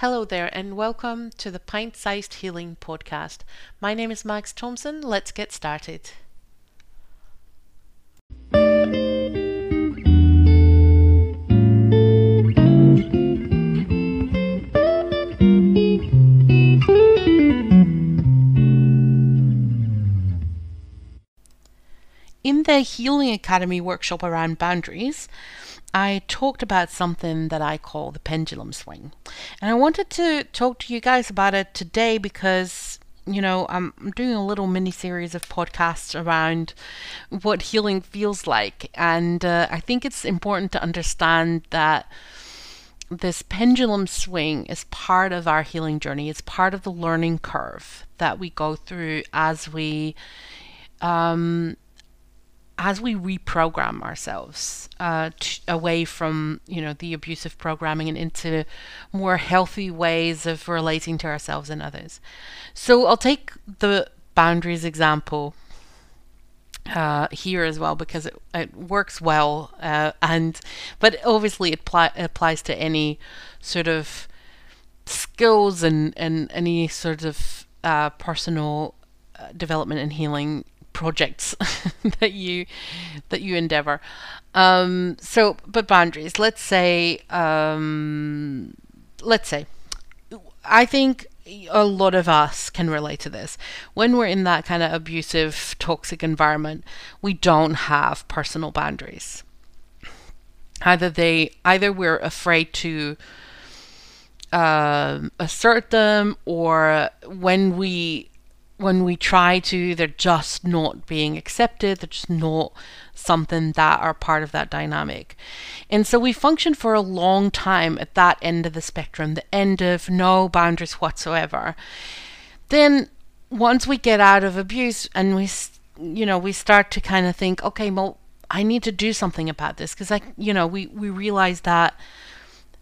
Hello there, and welcome to the Pint Sized Healing Podcast. My name is Mags Thompson. Let's get started. In the Healing Academy workshop around boundaries, I talked about something that I call the pendulum swing. And I wanted to talk to you guys about it today because, you know, I'm doing a little mini series of podcasts around what healing feels like. And uh, I think it's important to understand that this pendulum swing is part of our healing journey, it's part of the learning curve that we go through as we. Um, as we reprogram ourselves uh, t- away from you know the abusive programming and into more healthy ways of relating to ourselves and others. So i'll take the boundaries example uh, here as well because it, it works well uh, and but obviously it pli- applies to any sort of skills and, and any sort of uh, personal uh, development and healing projects that you that you endeavor. Um, so, but boundaries. Let's say, um, let's say, I think a lot of us can relate to this. When we're in that kind of abusive, toxic environment, we don't have personal boundaries. Either they, either we're afraid to uh, assert them, or when we when we try to, they're just not being accepted. They're just not something that are part of that dynamic. And so we function for a long time at that end of the spectrum, the end of no boundaries whatsoever. Then once we get out of abuse and we, you know, we start to kind of think, okay, well, I need to do something about this because I, you know, we, we realize that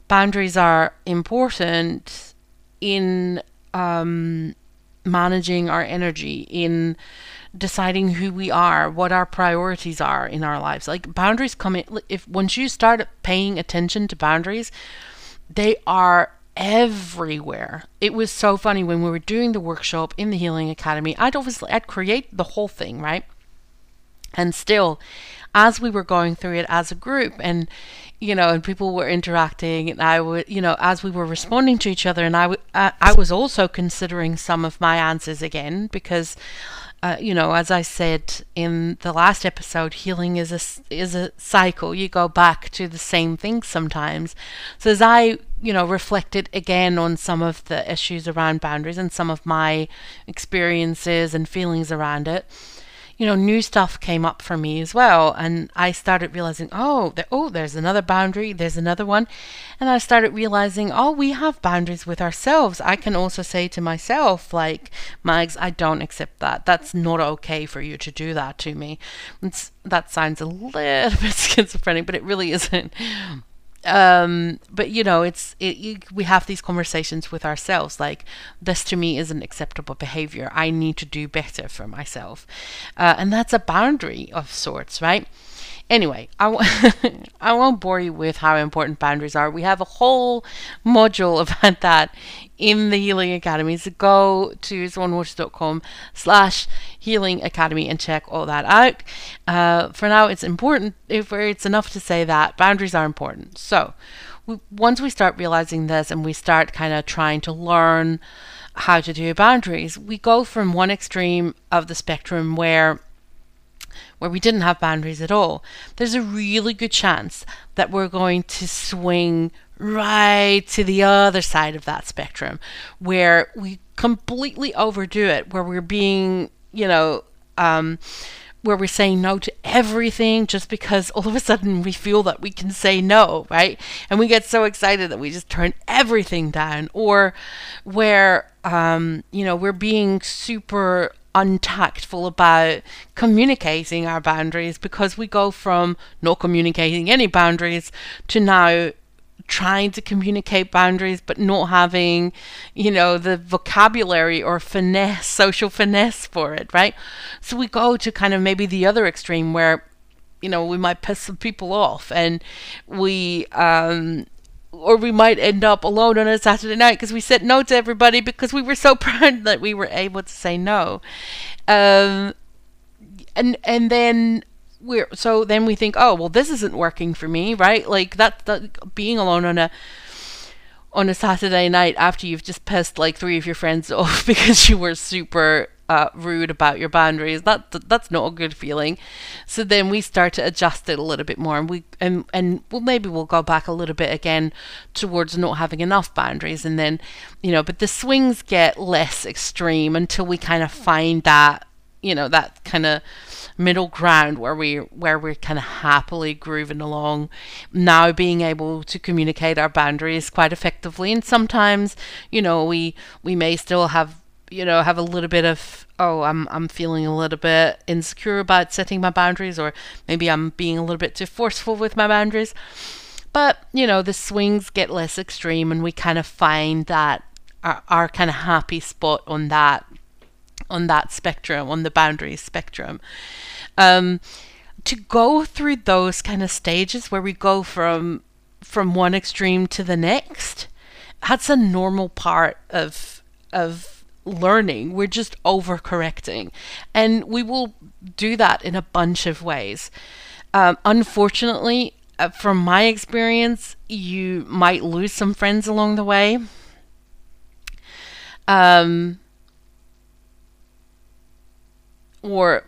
boundaries are important in, um, managing our energy, in deciding who we are, what our priorities are in our lives. Like boundaries come in if once you start paying attention to boundaries, they are everywhere. It was so funny when we were doing the workshop in the Healing Academy. I'd obviously I'd create the whole thing, right? And still as we were going through it as a group and you know and people were interacting and i would you know as we were responding to each other and I, was also considering some of my answers again because uh, you know as i said in the last episode healing is a is a cycle. You go back to the same things sometimes. So as i you know reflected again on some of the issues around boundaries and some of my experiences and feelings around it you know, new stuff came up for me as well. And I started realizing, oh, there, oh, there's another boundary, there's another one. And I started realizing, oh, we have boundaries with ourselves. I can also say to myself, like, Mags, I don't accept that. That's not okay for you to do that to me. It's, that sounds a little bit schizophrenic, but it really isn't um, but you know, it's it, you, we have these conversations with ourselves. Like this to me isn't acceptable behavior. I need to do better for myself, uh, and that's a boundary of sorts, right? Anyway, I w- I won't bore you with how important boundaries are. We have a whole module about that in the Healing Academy. So go to swanwatch.com slash Healing Academy and check all that out. Uh, for now, it's important, if it's enough to say that boundaries are important. So we, once we start realizing this and we start kind of trying to learn how to do boundaries, we go from one extreme of the spectrum where where we didn't have boundaries at all, there's a really good chance that we're going to swing right to the other side of that spectrum where we completely overdo it, where we're being, you know, um, where we're saying no to everything just because all of a sudden we feel that we can say no, right? And we get so excited that we just turn everything down, or where, um, you know, we're being super untactful about communicating our boundaries because we go from not communicating any boundaries to now trying to communicate boundaries but not having you know the vocabulary or finesse social finesse for it right? So we go to kind of maybe the other extreme where you know we might piss some people off and we um or we might end up alone on a Saturday night because we said no to everybody because we were so proud that we were able to say no. Um, and and then we're so then we think, oh well, this isn't working for me, right? Like that, that being alone on a on a Saturday night after you've just pissed like three of your friends off because you were super uh, rude about your boundaries. That that's not a good feeling. So then we start to adjust it a little bit more, and we and and well maybe we'll go back a little bit again towards not having enough boundaries, and then you know, but the swings get less extreme until we kind of find that you know that kind of middle ground where we where we're kind of happily grooving along now being able to communicate our boundaries quite effectively and sometimes you know we we may still have you know have a little bit of oh I'm I'm feeling a little bit insecure about setting my boundaries or maybe I'm being a little bit too forceful with my boundaries but you know the swings get less extreme and we kind of find that our, our kind of happy spot on that on that spectrum, on the boundary spectrum. Um, to go through those kind of stages where we go from from one extreme to the next, that's a normal part of of learning. We're just overcorrecting, and we will do that in a bunch of ways. Um, unfortunately, uh, from my experience, you might lose some friends along the way. Um, or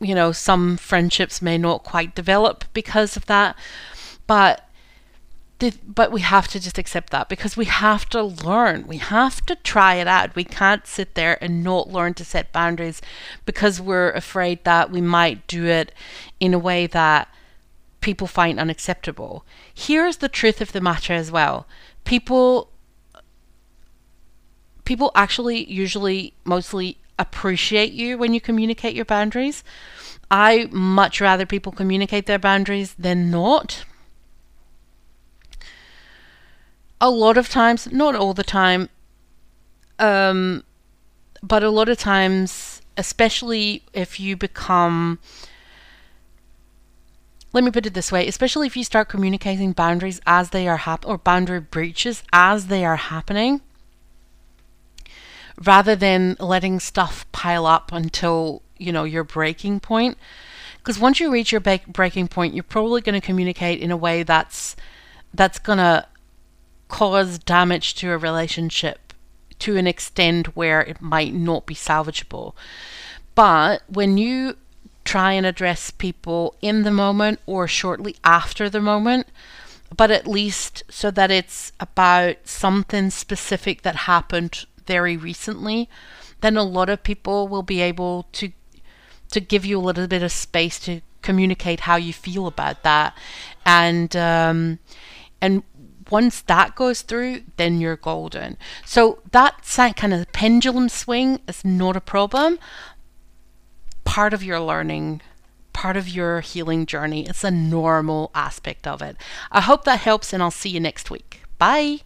you know some friendships may not quite develop because of that but but we have to just accept that because we have to learn. We have to try it out. We can't sit there and not learn to set boundaries because we're afraid that we might do it in a way that people find unacceptable. Here's the truth of the matter as well. People people actually usually mostly appreciate you when you communicate your boundaries. I much rather people communicate their boundaries than not. A lot of times, not all the time, um, but a lot of times, especially if you become let me put it this way especially if you start communicating boundaries as they are happening or boundary breaches as they are happening rather than letting stuff pile up until, you know, your breaking point. Because once you reach your breaking point, you're probably going to communicate in a way that's that's going to cause damage to a relationship to an extent where it might not be salvageable. But when you try and address people in the moment or shortly after the moment, but at least so that it's about something specific that happened very recently, then a lot of people will be able to to give you a little bit of space to communicate how you feel about that, and um, and once that goes through, then you're golden. So that kind of pendulum swing is not a problem. Part of your learning part of your healing journey. It's a normal aspect of it. I hope that helps, and I'll see you next week. Bye.